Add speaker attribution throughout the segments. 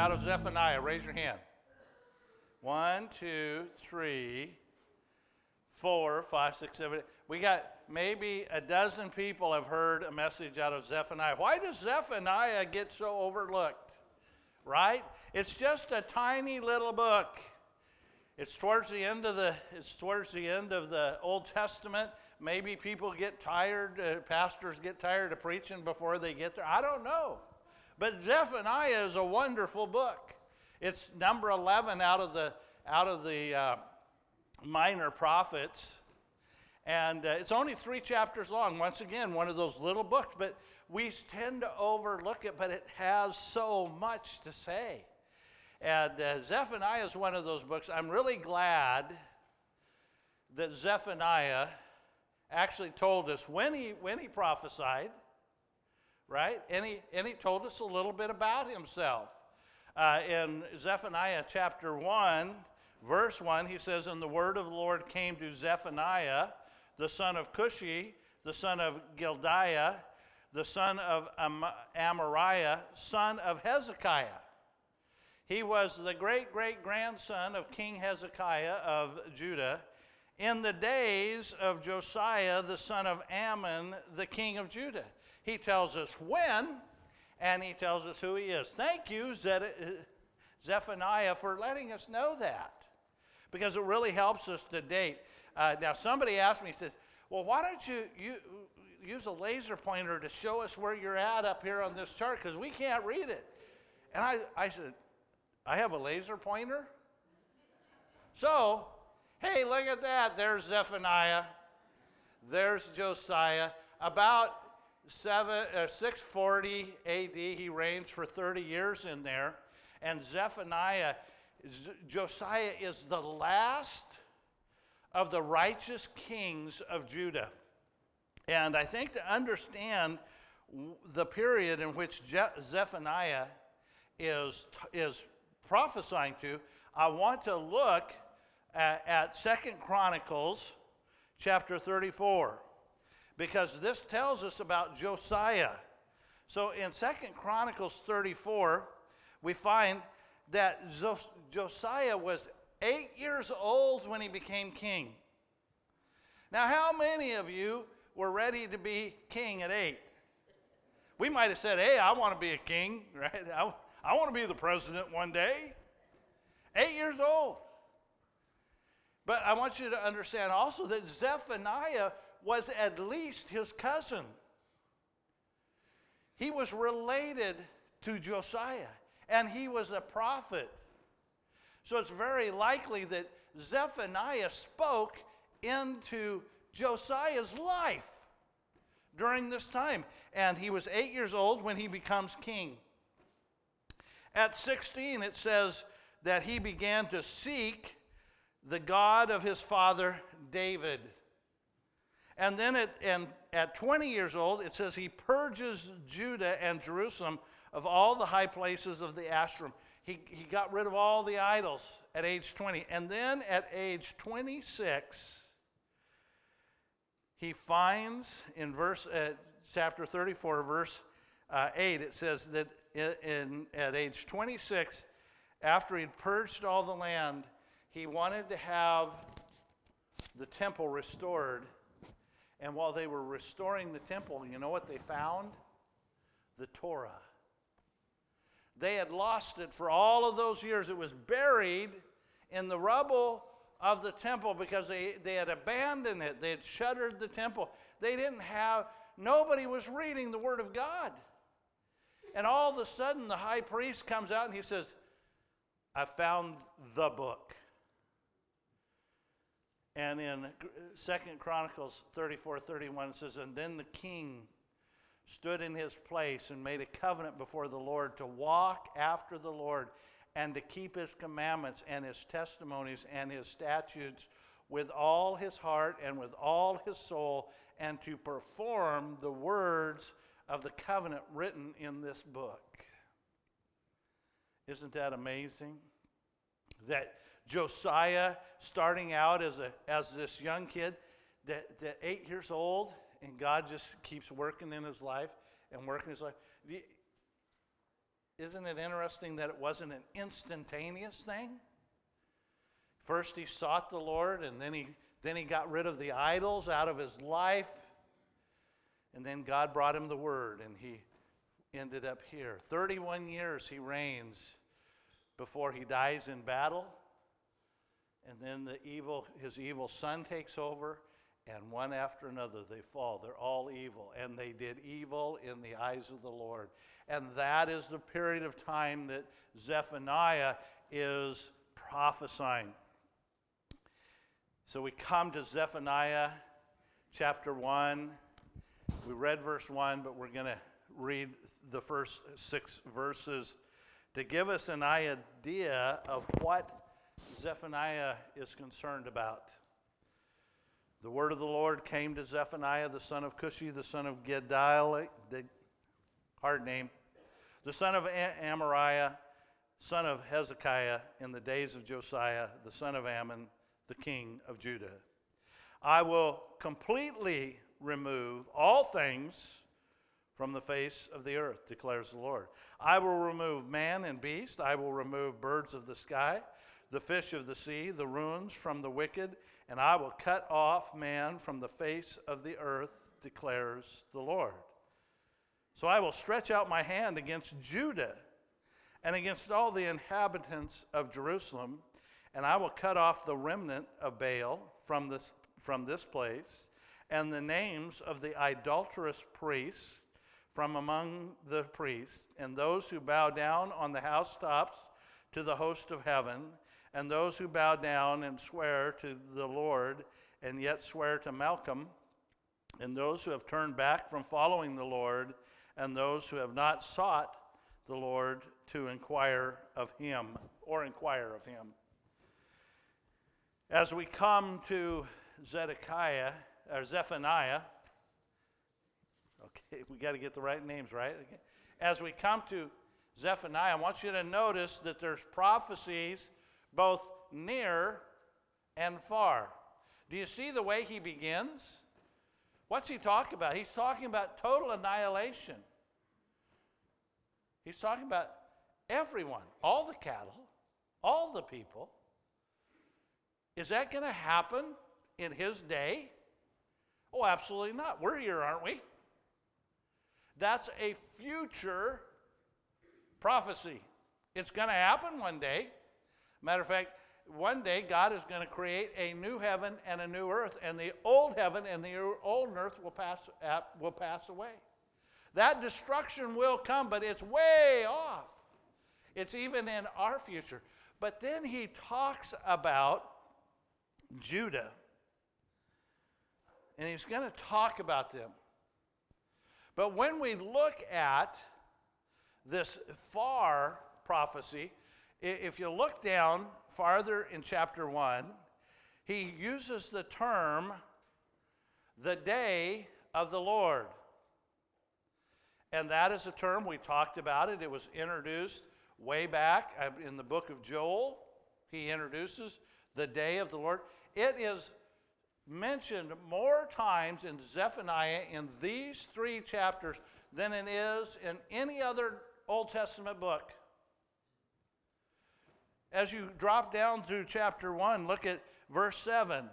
Speaker 1: out of Zephaniah? Raise your hand. One, two, three, four, five, six, seven. Eight. We got maybe a dozen people have heard a message out of Zephaniah. Why does Zephaniah get so overlooked? Right? It's just a tiny little book. It's towards the end of the it's towards the end of the Old Testament. Maybe people get tired, uh, pastors get tired of preaching before they get there. I don't know. But Zephaniah is a wonderful book. It's number 11 out of the, out of the uh, minor prophets. And uh, it's only three chapters long. Once again, one of those little books, but we tend to overlook it, but it has so much to say. And uh, Zephaniah is one of those books. I'm really glad that Zephaniah actually told us when he, when he prophesied, right? And he, and he told us a little bit about himself. Uh, in Zephaniah chapter 1, verse 1, he says, And the word of the Lord came to Zephaniah, the son of Cushi, the son of Gedaliah, the son of Am- Amariah, son of Hezekiah. He was the great great grandson of King Hezekiah of Judah in the days of Josiah, the son of Amon, the king of Judah. He tells us when, and he tells us who he is. Thank you, Zephaniah, for letting us know that because it really helps us to date. Uh, now, somebody asked me, he says, Well, why don't you, you use a laser pointer to show us where you're at up here on this chart because we can't read it? And I, I said, I have a laser pointer? So, hey, look at that. There's Zephaniah. There's Josiah. About seven, uh, 640 AD, he reigns for 30 years in there. And Zephaniah, Z- Josiah is the last of the righteous kings of Judah. And I think to understand the period in which Je- Zephaniah is, is prophesying to, I want to look at, at Second Chronicles chapter 34 because this tells us about Josiah. So in Second Chronicles 34, we find that Josiah was eight years old when he became king. Now, how many of you were ready to be king at eight? We might have said, hey, I want to be a king, right? I, I want to be the president one day. Eight years old. But I want you to understand also that Zephaniah was at least his cousin. He was related to Josiah, and he was a prophet. So it's very likely that Zephaniah spoke into Josiah's life during this time. And he was eight years old when he becomes king. At 16, it says that he began to seek the God of his father David. And then at, and at 20 years old, it says he purges Judah and Jerusalem of all the high places of the Asherim. He, he got rid of all the idols at age 20. And then at age 26, he finds in verse uh, chapter 34, verse uh, 8, it says that in, in, at age 26, after he'd purged all the land, he wanted to have the temple restored. And while they were restoring the temple, you know what they found? The Torah. They had lost it for all of those years. It was buried in the rubble of the temple because they, they had abandoned it. They had shuttered the temple. They didn't have, nobody was reading the Word of God. And all of a sudden, the high priest comes out and he says, I found the book. And in Second Chronicles 34 31, it says, And then the king stood in his place and made a covenant before the Lord to walk after the Lord and to keep his commandments and his testimonies and his statutes with all his heart and with all his soul, and to perform the words of the covenant written in this book. Isn't that amazing? That Josiah, starting out as, a, as this young kid, that, that eight years old, and God just keeps working in his life and working his life. isn't it interesting that it wasn't an instantaneous thing? First he sought the Lord, and then he, then he got rid of the idols out of his life. And then God brought him the word, and he ended up here. 31 years he reigns before he dies in battle. And then the evil, his evil son takes over, and one after another they fall. They're all evil, and they did evil in the eyes of the Lord. And that is the period of time that Zephaniah is prophesying. So we come to Zephaniah chapter 1. We read verse 1, but we're going to read the first six verses to give us an idea of what Zephaniah is concerned about. The word of the Lord came to Zephaniah, the son of Cushi, the son of Gedaliah, the hard name, the son of Amariah, son of Hezekiah, in the days of Josiah, the son of Amon, the king of Judah. I will completely remove all things from the face of the earth, declares the Lord. I will remove man and beast, I will remove birds of the sky the fish of the sea, the ruins from the wicked, and I will cut off man from the face of the earth, declares the Lord. So I will stretch out my hand against Judah and against all the inhabitants of Jerusalem, and I will cut off the remnant of Baal from this, from this place, and the names of the idolatrous priests from among the priests, and those who bow down on the housetops to the host of heaven, and those who bow down and swear to the Lord and yet swear to Milcom, and those who have turned back from following the Lord, and those who have not sought the Lord to inquire of him or inquire of him. As we come to Zedekiah or Zephaniah, okay, we got to get the right names right. As we come to Zephaniah, I want you to notice that there's prophecies both near and far. Do you see the way he begins? What's he talking about? He's talking about total annihilation. He's talking about everyone, all the cattle, all the people. Is that going to happen in his day? Oh, absolutely not. We're here, aren't we? That's a future prophecy. It's going to happen one day. Matter of fact, one day God is going to create a new heaven and a new earth, and the old heaven and the old earth will pass, uh, will pass away. That destruction will come, but it's way off. It's even in our future. But then he talks about Judah, and he's going to talk about them. But when we look at this far prophecy, if you look down farther in chapter 1, he uses the term the day of the Lord. And that is a term, we talked about it. It was introduced way back uh, in the book of Joel. He introduces the day of the Lord. It is mentioned more times in Zephaniah in these three chapters than it is in any other Old Testament book. As you drop down through chapter 1, look at verse 7.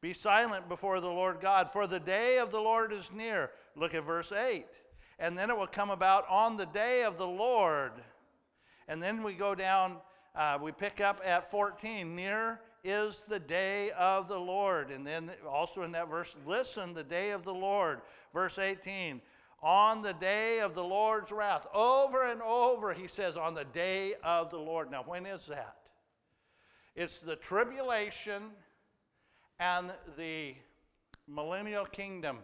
Speaker 1: Be silent before the Lord God, for the day of the Lord is near. Look at verse 8. And then it will come about on the day of the Lord. And then we go down, uh, we pick up at 14. Near is the day of the Lord. And then also in that verse, listen, the day of the Lord. Verse 18 on the day of the Lord's wrath. Over and over, he says, on the day of the Lord. Now, when is that? It's the tribulation and the millennial kingdom.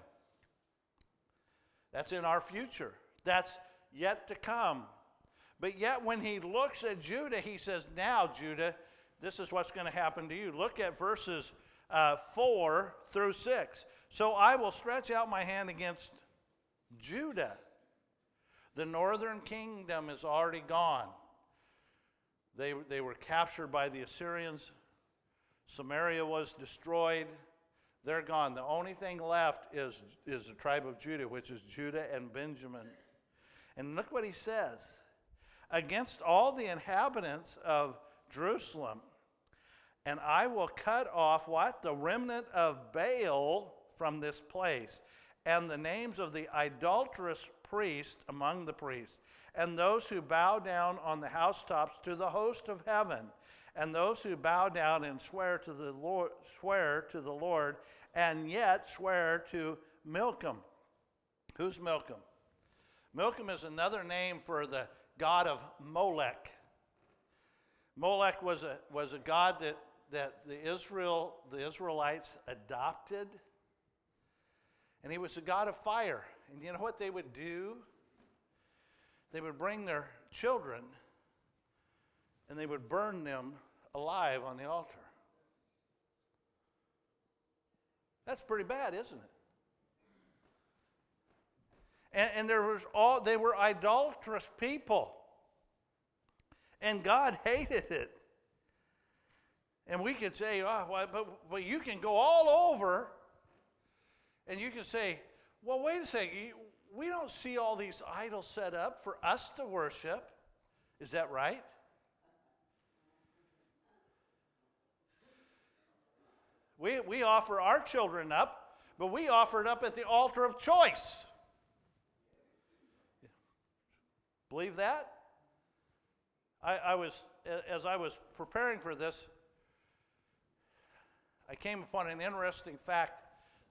Speaker 1: That's in our future. That's yet to come. But yet, when he looks at Judah, he says, Now, Judah, this is what's going to happen to you. Look at verses uh, 4 through 6. So I will stretch out my hand against Judah. The northern kingdom is already gone. They, they were captured by the Assyrians. Samaria was destroyed. They're gone. The only thing left is, is the tribe of Judah, which is Judah and Benjamin. And look what he says against all the inhabitants of Jerusalem. And I will cut off what? The remnant of Baal from this place, and the names of the idolatrous priests among the priests, and those who bow down on the housetops to the host of heaven, and those who bow down and swear to the Lord, swear to the Lord, and yet swear to Milcom. Who's Milcom? Milcom is another name for the god of Molech. Molech was a, was a god that, that the, Israel, the Israelites adopted. And he was a god of fire. And you know what they would do? They would bring their children and they would burn them alive on the altar. That's pretty bad, isn't it? And, and there was all they were idolatrous people. And God hated it. And we could say, ah, oh, well, but, but you can go all over and you can say, well, wait a second. We don't see all these idols set up for us to worship. Is that right? We, we offer our children up, but we offer it up at the altar of choice. Believe that? I, I was, as I was preparing for this, I came upon an interesting fact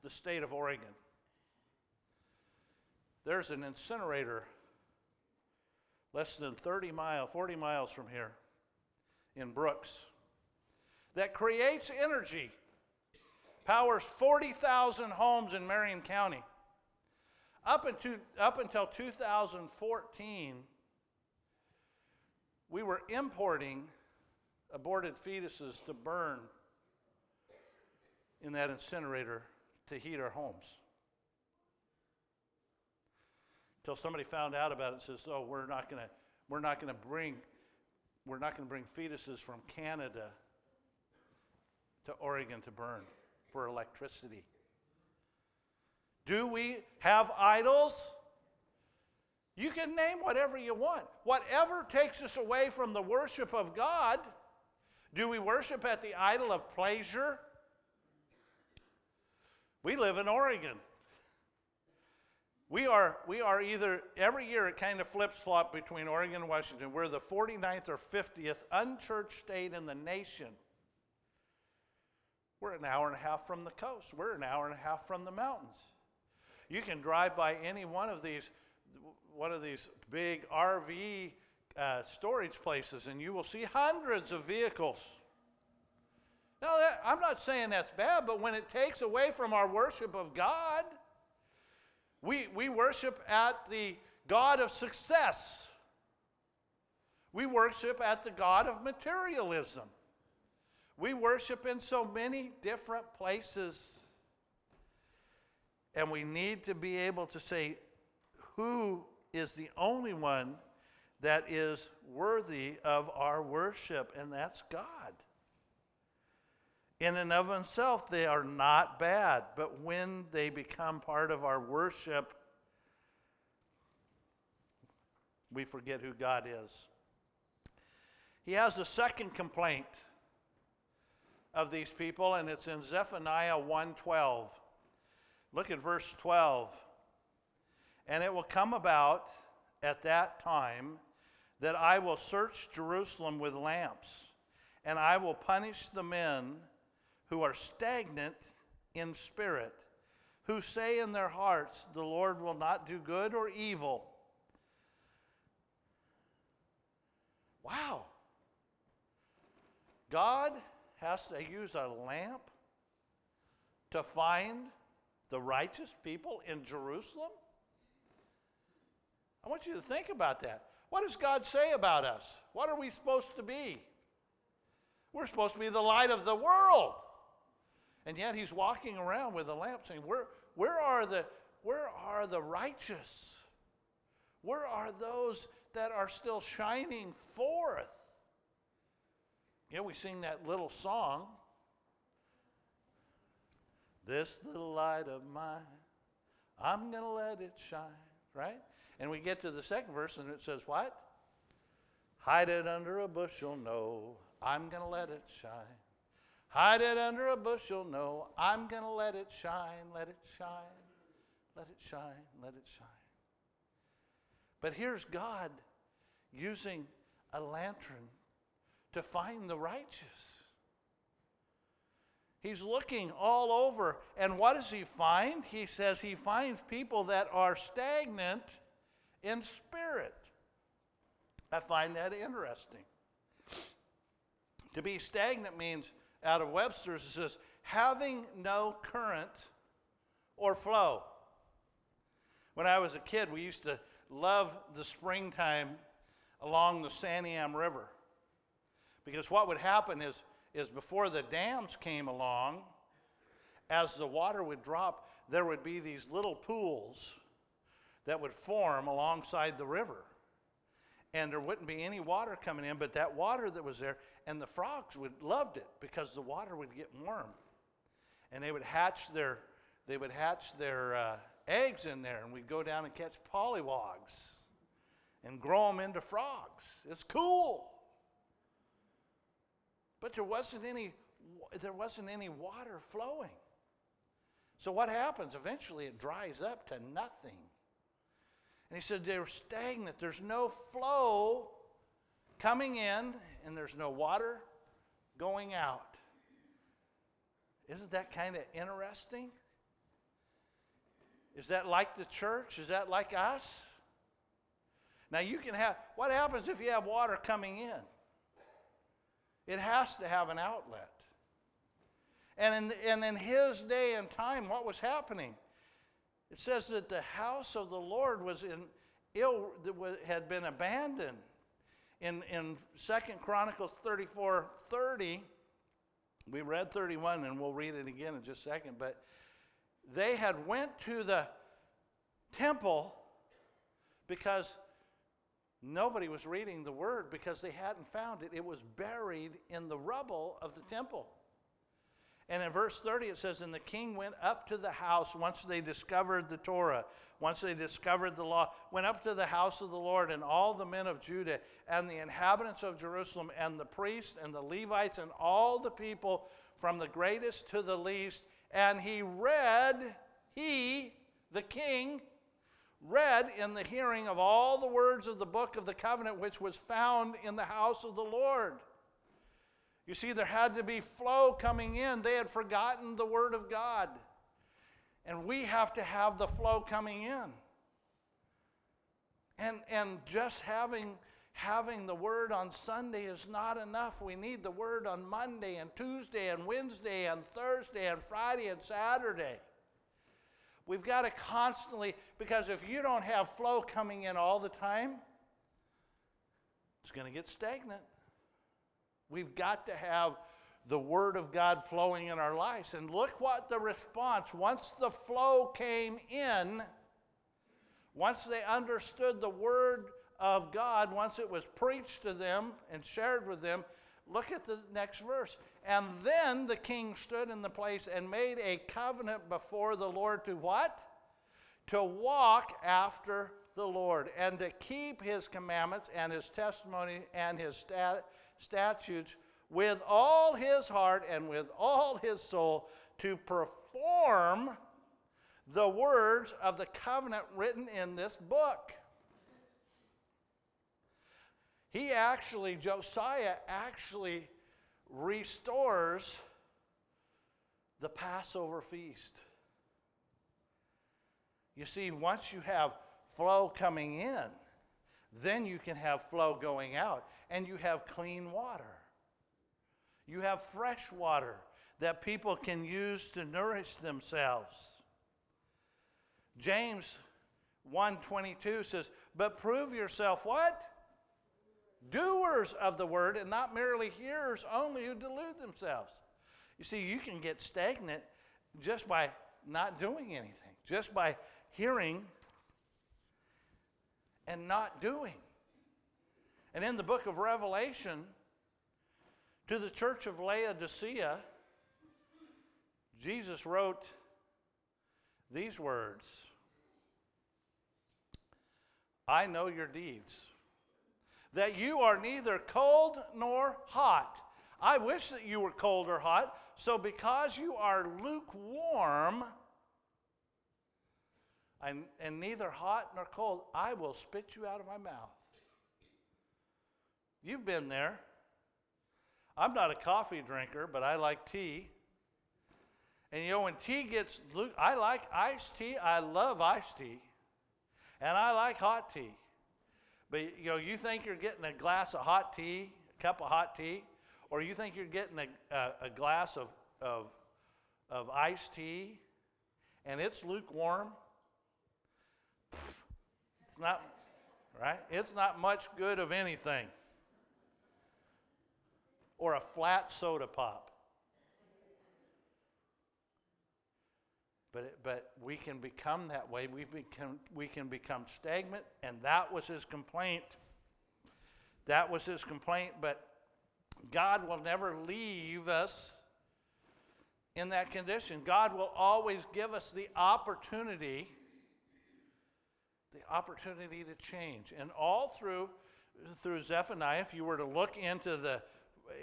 Speaker 1: the state of Oregon. There's an incinerator less than 30 miles, 40 miles from here in Brooks that creates energy, powers 40,000 homes in Marion County. Up, into, up until 2014, we were importing aborted fetuses to burn in that incinerator to heat our homes. Until somebody found out about it and says, "Oh, we're not going to we're not going to bring we're not going to bring fetuses from Canada to Oregon to burn for electricity." Do we have idols? You can name whatever you want. Whatever takes us away from the worship of God. Do we worship at the idol of pleasure? We live in Oregon. We are, we are either, every year it kind of flips flop between Oregon and Washington. We're the 49th or 50th unchurched state in the nation. We're an hour and a half from the coast, we're an hour and a half from the mountains. You can drive by any one of these, one of these big RV uh, storage places, and you will see hundreds of vehicles now, that, I'm not saying that's bad, but when it takes away from our worship of God, we, we worship at the God of success. We worship at the God of materialism. We worship in so many different places. And we need to be able to say, who is the only one that is worthy of our worship? And that's God in and of themselves, they are not bad. But when they become part of our worship, we forget who God is. He has a second complaint of these people, and it's in Zephaniah 1:12. Look at verse 12. And it will come about at that time that I will search Jerusalem with lamps, and I will punish the men who are stagnant in spirit, who say in their hearts, The Lord will not do good or evil. Wow. God has to use a lamp to find the righteous people in Jerusalem? I want you to think about that. What does God say about us? What are we supposed to be? We're supposed to be the light of the world. And yet he's walking around with a lamp saying, Where, where, are, the, where are the righteous? Where are those that are still shining forth? Yeah, we sing that little song. This little light of mine, I'm going to let it shine, right? And we get to the second verse and it says, What? Hide it under a bushel, no, I'm going to let it shine. Hide it under a bushel, no, I'm going to let it shine, let it shine, let it shine, let it shine. But here's God using a lantern to find the righteous. He's looking all over, and what does he find? He says he finds people that are stagnant in spirit. I find that interesting. To be stagnant means, out of Webster's, it says, having no current or flow. When I was a kid, we used to love the springtime along the Santiam River. Because what would happen is, is before the dams came along, as the water would drop, there would be these little pools that would form alongside the river. And there wouldn't be any water coming in, but that water that was there, and the frogs would loved it because the water would get warm. And they would hatch their, they would hatch their uh, eggs in there, and we'd go down and catch pollywogs and grow them into frogs. It's cool. But there wasn't any there wasn't any water flowing. So what happens? Eventually it dries up to nothing. And he said they're stagnant. There's no flow coming in and there's no water going out. Isn't that kind of interesting? Is that like the church? Is that like us? Now you can have, what happens if you have water coming in? It has to have an outlet. And in, and in his day and time, what was happening? It says that the house of the Lord was in ill, had been abandoned. In, in 2 Chronicles 34 30, we read 31 and we'll read it again in just a second, but they had went to the temple because Nobody was reading the word because they hadn't found it. It was buried in the rubble of the temple. And in verse 30, it says, And the king went up to the house once they discovered the Torah, once they discovered the law, went up to the house of the Lord, and all the men of Judah, and the inhabitants of Jerusalem, and the priests, and the Levites, and all the people, from the greatest to the least. And he read, he, the king, read in the hearing of all the words of the book of the covenant which was found in the house of the Lord. You see, there had to be flow coming in. They had forgotten the word of God. And we have to have the flow coming in. And, and just having, having the word on Sunday is not enough. We need the word on Monday and Tuesday and Wednesday and Thursday and Friday and Saturday. We've got to constantly, because if you don't have flow coming in all the time, it's going to get stagnant. We've got to have the Word of God flowing in our lives. And look what the response, once the flow came in, once they understood the Word of God, once it was preached to them and shared with them, look at the next verse. And then the king stood in the place and made a covenant before the Lord to what? To walk after the Lord and to keep his commandments and his testimony and his stat- statutes with all his heart and with all his soul to perform the words of the covenant written in this book. He actually, Josiah actually restores the Passover feast. You see, once you have flow coming in, then you can have flow going out, and you have clean water. You have fresh water that people can use to nourish themselves. James 1:22 says, "But prove yourself what? doers of the word and not merely hearers only who delude themselves. You see, you can get stagnant just by not doing anything, just by hearing and not doing. And in the book of Revelation, to the church of Laodicea, Jesus wrote these words I know your deeds that you are neither cold nor hot. I wish that you were cold or hot. So, because you are lukewarm and, and neither hot nor cold, I will spit you out of my mouth. You've been there. I'm not a coffee drinker, but I like tea. And you know, when tea gets, I like iced tea. I love iced tea. And I like hot tea. But you know, you think you're getting a glass of hot tea, a cup of hot tea, or you think you're getting a, a, a glass of, of, of iced tea and it's lukewarm, it's not, right? It's not much good of anything. Or a flat soda pop. But, but we can become that way. We, become, we can become stagnant, and that was his complaint. That was his complaint, but God will never leave us in that condition. God will always give us the opportunity the opportunity to change. And all through through Zephaniah, if you were to look into the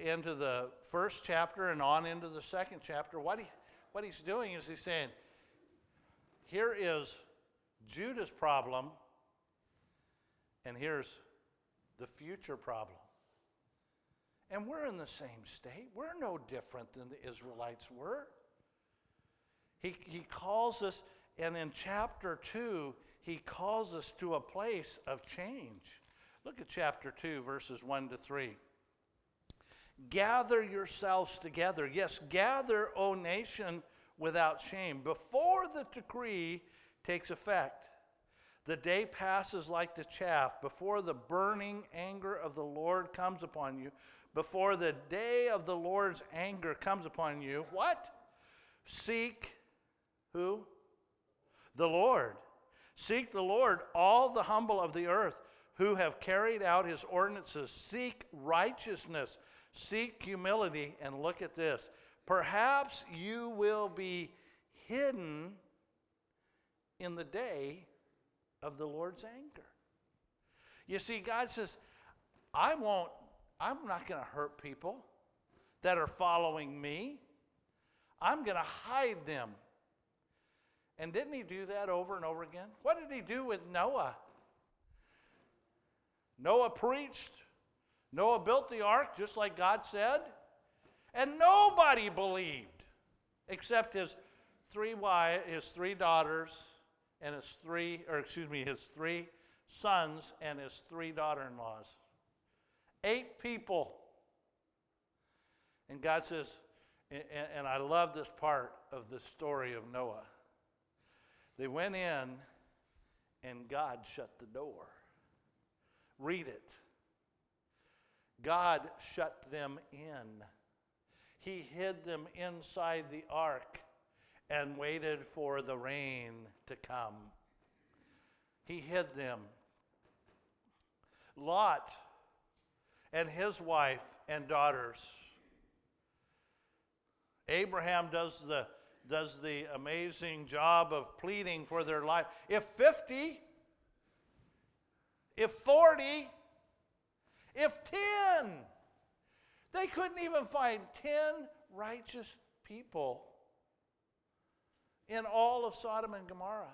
Speaker 1: into the first chapter and on into the second chapter, what he what he's doing is he's saying, here is Judah's problem, and here's the future problem. And we're in the same state. We're no different than the Israelites were. He, he calls us, and in chapter 2, he calls us to a place of change. Look at chapter 2, verses 1 to 3. Gather yourselves together. Yes, gather, O nation, without shame. Before the decree takes effect, the day passes like the chaff, before the burning anger of the Lord comes upon you, before the day of the Lord's anger comes upon you, what? Seek who? The Lord. Seek the Lord, all the humble of the earth who have carried out his ordinances. Seek righteousness, seek humility, and look at this. Perhaps you will be hidden in the day of the Lord's anger. You see, God says, I won't I'm not going to hurt people that are following me. I'm going to hide them. And didn't he do that over and over again? What did he do with Noah? Noah preached. Noah built the ark just like God said. And nobody believed except his three wives, his three daughters and his three or excuse me, his three sons and his three daughter-in-laws. Eight people. And God says, and, and I love this part of the story of Noah. They went in and God shut the door. Read it. God shut them in. He hid them inside the ark and waited for the rain to come. He hid them. Lot and his wife and daughters. Abraham does the, does the amazing job of pleading for their life. If 50, if 40, if 10, they couldn't even find 10 righteous people in all of Sodom and Gomorrah.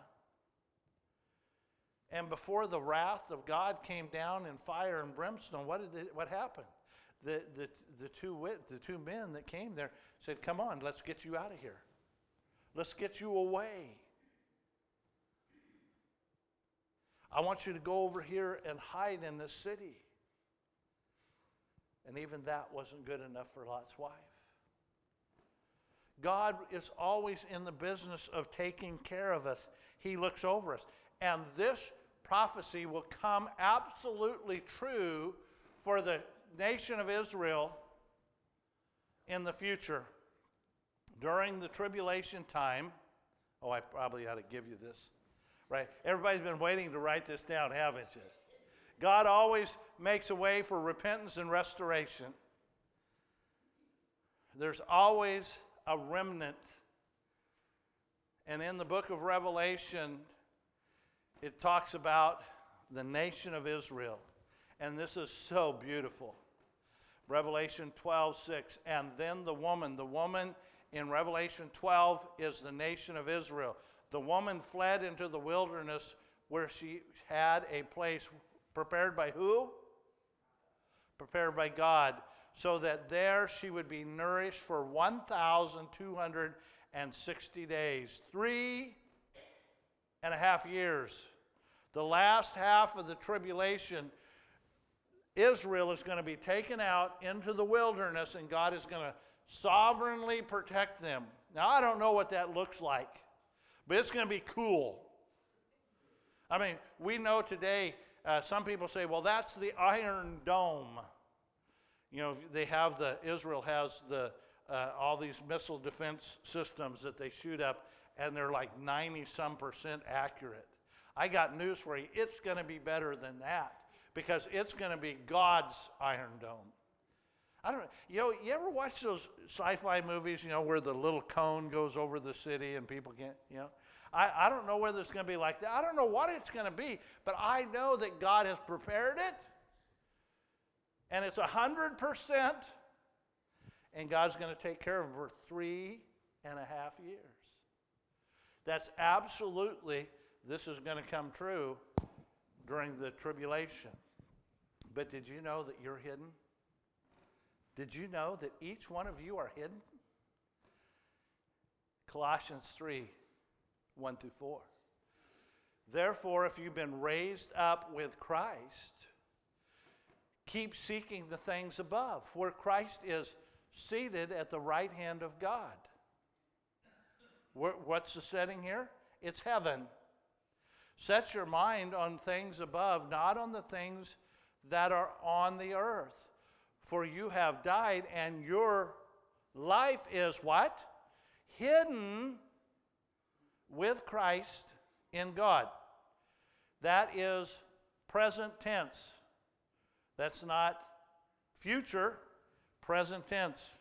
Speaker 1: And before the wrath of God came down in fire and brimstone, what, did it, what happened? The, the, the, two wit, the two men that came there said, Come on, let's get you out of here. Let's get you away. I want you to go over here and hide in this city. And even that wasn't good enough for Lot's wife. God is always in the business of taking care of us, He looks over us. And this prophecy will come absolutely true for the nation of Israel in the future. During the tribulation time, oh, I probably ought to give you this, right? Everybody's been waiting to write this down, haven't you? God always makes a way for repentance and restoration. There's always a remnant. And in the book of Revelation, it talks about the nation of Israel. And this is so beautiful. Revelation 12, 6. And then the woman, the woman in Revelation 12 is the nation of Israel. The woman fled into the wilderness where she had a place prepared by who? Prepared by God, so that there she would be nourished for 1,260 days. Three and a half years. The last half of the tribulation, Israel is going to be taken out into the wilderness, and God is going to sovereignly protect them. Now, I don't know what that looks like, but it's going to be cool. I mean, we know today, uh, some people say, well, that's the Iron Dome. You know, they have the, Israel has the, uh, all these missile defense systems that they shoot up, and they're like 90 some percent accurate. I got news for you. It's going to be better than that because it's going to be God's Iron Dome. I don't know. You know, you ever watch those sci-fi movies, you know, where the little cone goes over the city and people can't, you know? I, I don't know whether it's going to be like that. I don't know what it's going to be, but I know that God has prepared it. And it's 100%. And God's going to take care of it for three and a half years. That's absolutely, this is going to come true during the tribulation. But did you know that you're hidden? Did you know that each one of you are hidden? Colossians 3 1 through 4. Therefore, if you've been raised up with Christ, keep seeking the things above, where Christ is seated at the right hand of God. What's the setting here? It's heaven. Set your mind on things above, not on the things that are on the earth. For you have died, and your life is what? Hidden with Christ in God. That is present tense. That's not future, present tense.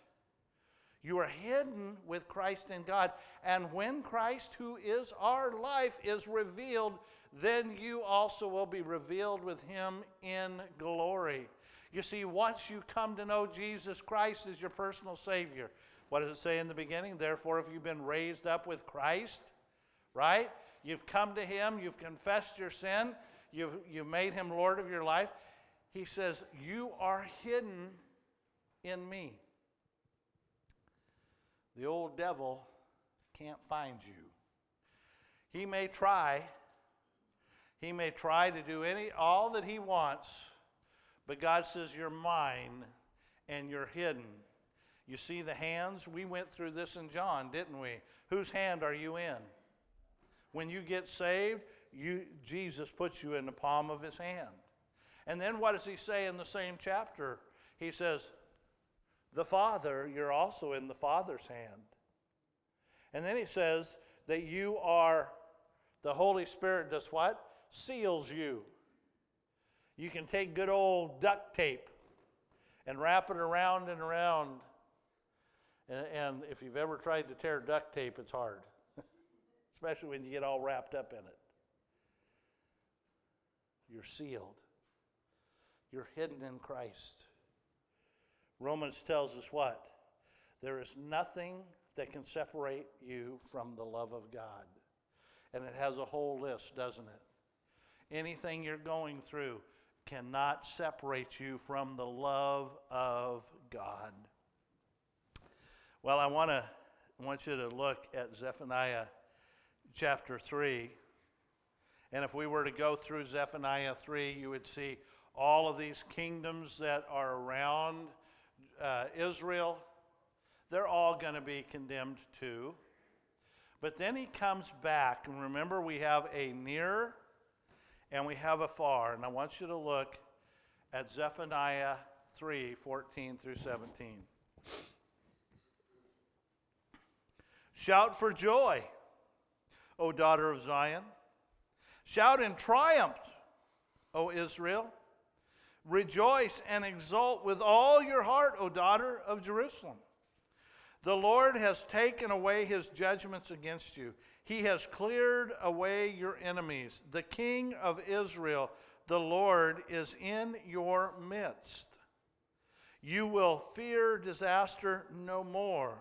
Speaker 1: You are hidden with Christ in God. And when Christ, who is our life, is revealed, then you also will be revealed with him in glory. You see, once you come to know Jesus Christ as your personal Savior, what does it say in the beginning? Therefore, if you've been raised up with Christ, right? You've come to Him, you've confessed your sin, you've, you've made Him Lord of your life. He says, You are hidden in me. The old devil can't find you. He may try, he may try to do any all that he wants, but God says you're mine and you're hidden. You see the hands? We went through this in John, didn't we? Whose hand are you in? When you get saved, you, Jesus puts you in the palm of his hand. And then what does he say in the same chapter? He says, The Father, you're also in the Father's hand. And then he says that you are, the Holy Spirit does what? Seals you. You can take good old duct tape and wrap it around and around. And, and if you've ever tried to tear duct tape, it's hard especially when you get all wrapped up in it. You're sealed, you're hidden in Christ. Romans tells us what? There is nothing that can separate you from the love of God. And it has a whole list, doesn't it? Anything you're going through cannot separate you from the love of God. Well, I want to want you to look at Zephaniah chapter 3. And if we were to go through Zephaniah 3, you would see all of these kingdoms that are around uh, Israel. They're all going to be condemned too. But then he comes back, and remember, we have a near and we have a far. And I want you to look at Zephaniah 3 14 through 17. Shout for joy O daughter of Zion. Shout in triumph, O Israel. Rejoice and exult with all your heart, O daughter of Jerusalem. The Lord has taken away his judgments against you. He has cleared away your enemies. The king of Israel, the Lord is in your midst. You will fear disaster no more.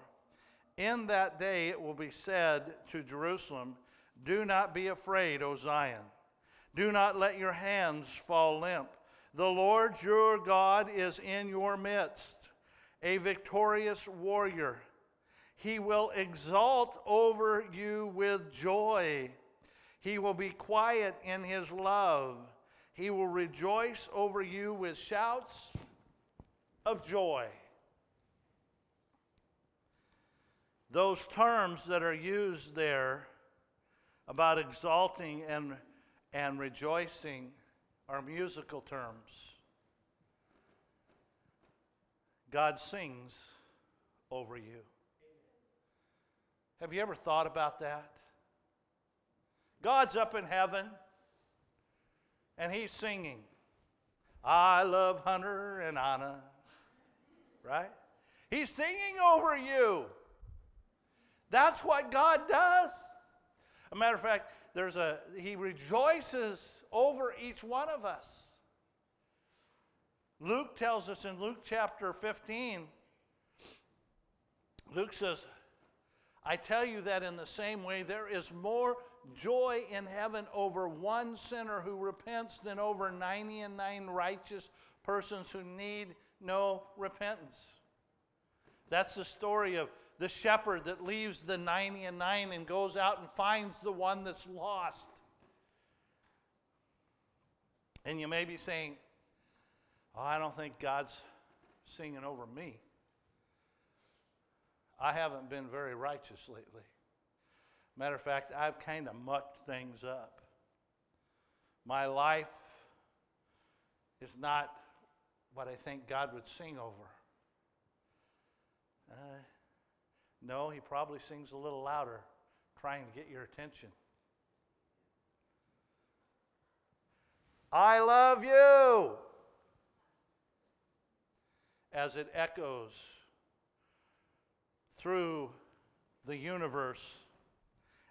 Speaker 1: In that day it will be said to Jerusalem, Do not be afraid, O Zion. Do not let your hands fall limp. The Lord your God is in your midst, a victorious warrior. He will exalt over you with joy. He will be quiet in his love. He will rejoice over you with shouts of joy. Those terms that are used there about exalting and, and rejoicing are musical terms. God sings over you. Have you ever thought about that? God's up in heaven and he's singing, I love Hunter and Anna, right? He's singing over you. That's what God does. A matter of fact, there's a he rejoices over each one of us. Luke tells us in Luke chapter 15, Luke says, I tell you that in the same way, there is more joy in heaven over one sinner who repents than over 99 righteous persons who need no repentance. That's the story of the shepherd that leaves the 90 and 9 and goes out and finds the one that's lost. And you may be saying, oh, I don't think God's singing over me. I haven't been very righteous lately. Matter of fact, I've kind of mucked things up. My life is not what I think God would sing over. Uh, no, he probably sings a little louder, trying to get your attention. I love you as it echoes through the universe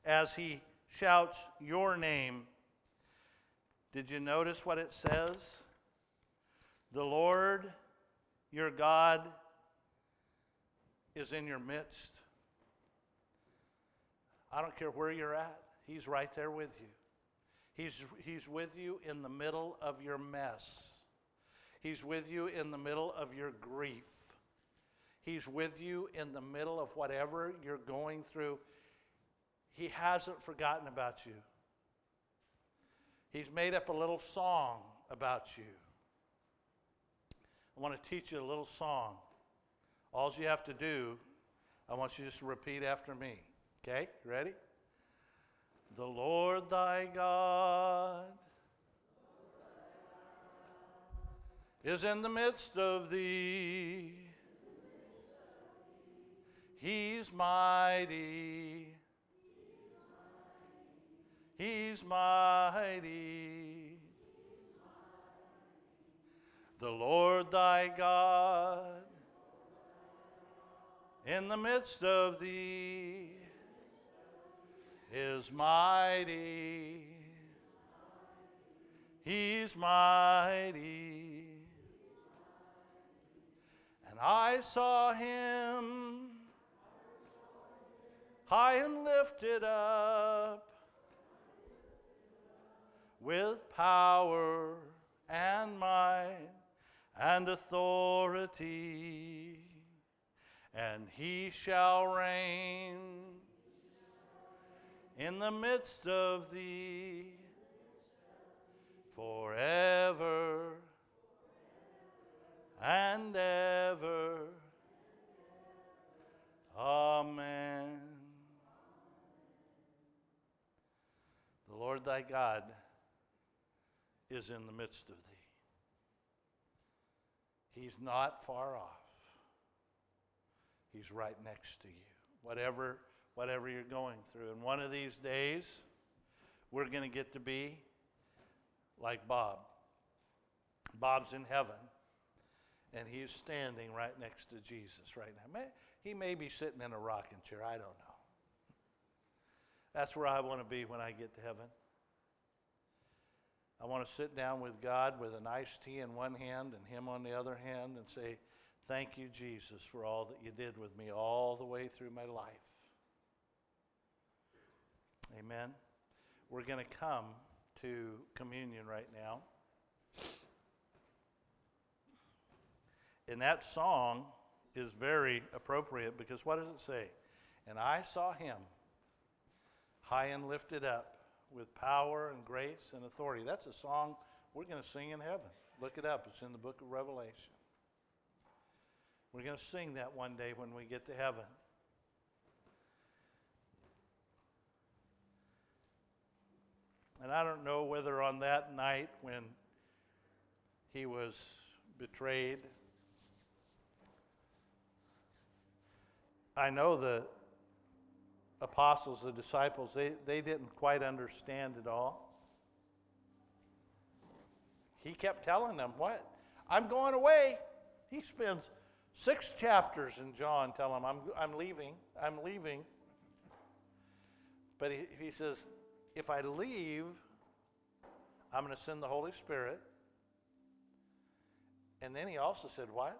Speaker 1: as he shouts your name. Did you notice what it says? The Lord your God is in your midst. I don't care where you're at, He's right there with you. He's, he's with you in the middle of your mess. He's with you in the middle of your grief. He's with you in the middle of whatever you're going through. He hasn't forgotten about you. He's made up a little song about you. I want to teach you a little song. All you have to do, I want you just to repeat after me. Okay? Ready? The Lord thy God is in the midst of thee. He's mighty. He's mighty. The Lord thy God in the midst of thee is mighty. He's mighty. And I saw him high and lifted up with power and might and authority and he shall reign in the midst of thee forever and ever. Amen. Lord thy God is in the midst of thee. He's not far off. He's right next to you. Whatever, whatever you're going through. And one of these days, we're going to get to be like Bob. Bob's in heaven, and he's standing right next to Jesus right now. He may be sitting in a rocking chair. I don't know. That's where I want to be when I get to heaven. I want to sit down with God with an iced tea in one hand and Him on the other hand and say, Thank you, Jesus, for all that you did with me all the way through my life. Amen. We're going to come to communion right now. And that song is very appropriate because what does it say? And I saw him high and lifted up with power and grace and authority. That's a song we're going to sing in heaven. Look it up, it's in the book of Revelation. We're going to sing that one day when we get to heaven. And I don't know whether on that night when he was betrayed, I know the apostles, the disciples, they, they didn't quite understand it all. He kept telling them, What? I'm going away. He spends six chapters in John telling them, I'm, I'm leaving, I'm leaving. But he, he says, If I leave, I'm going to send the Holy Spirit. And then he also said, What?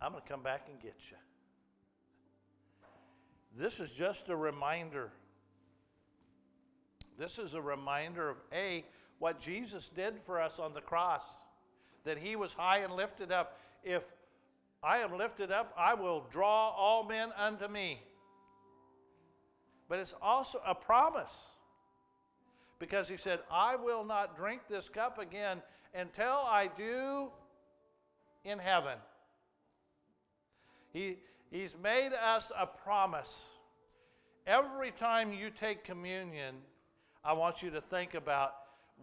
Speaker 1: I'm going to come back and get you. This is just a reminder. This is a reminder of A, what Jesus did for us on the cross, that he was high and lifted up. If I am lifted up, I will draw all men unto me. But it's also a promise because he said, I will not drink this cup again until I do in heaven. He, He's made us a promise. Every time you take communion, I want you to think about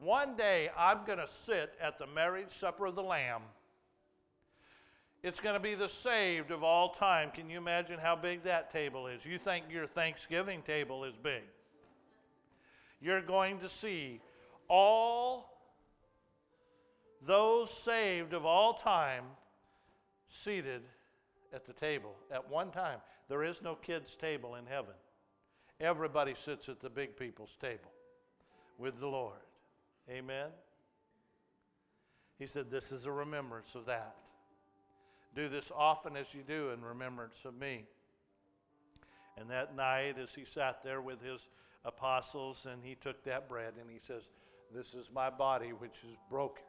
Speaker 1: one day I'm going to sit at the marriage supper of the Lamb. It's going to be the saved of all time. Can you imagine how big that table is? You think your Thanksgiving table is big. You're going to see all those saved of all time seated at the table at one time. There is no kids' table in heaven. Everybody sits at the big people's table with the Lord. Amen. He said, This is a remembrance of that. Do this often as you do in remembrance of me. And that night, as he sat there with his apostles, and he took that bread and he says, This is my body which is broken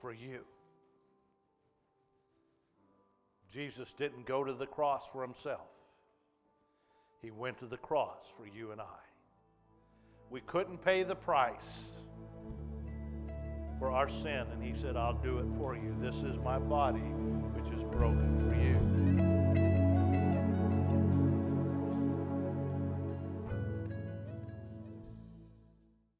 Speaker 1: for you. Jesus didn't go to the cross for himself, he went to the cross for you and I. We couldn't pay the price for our sin, and he said, I'll do it for you. This is my body, which is broken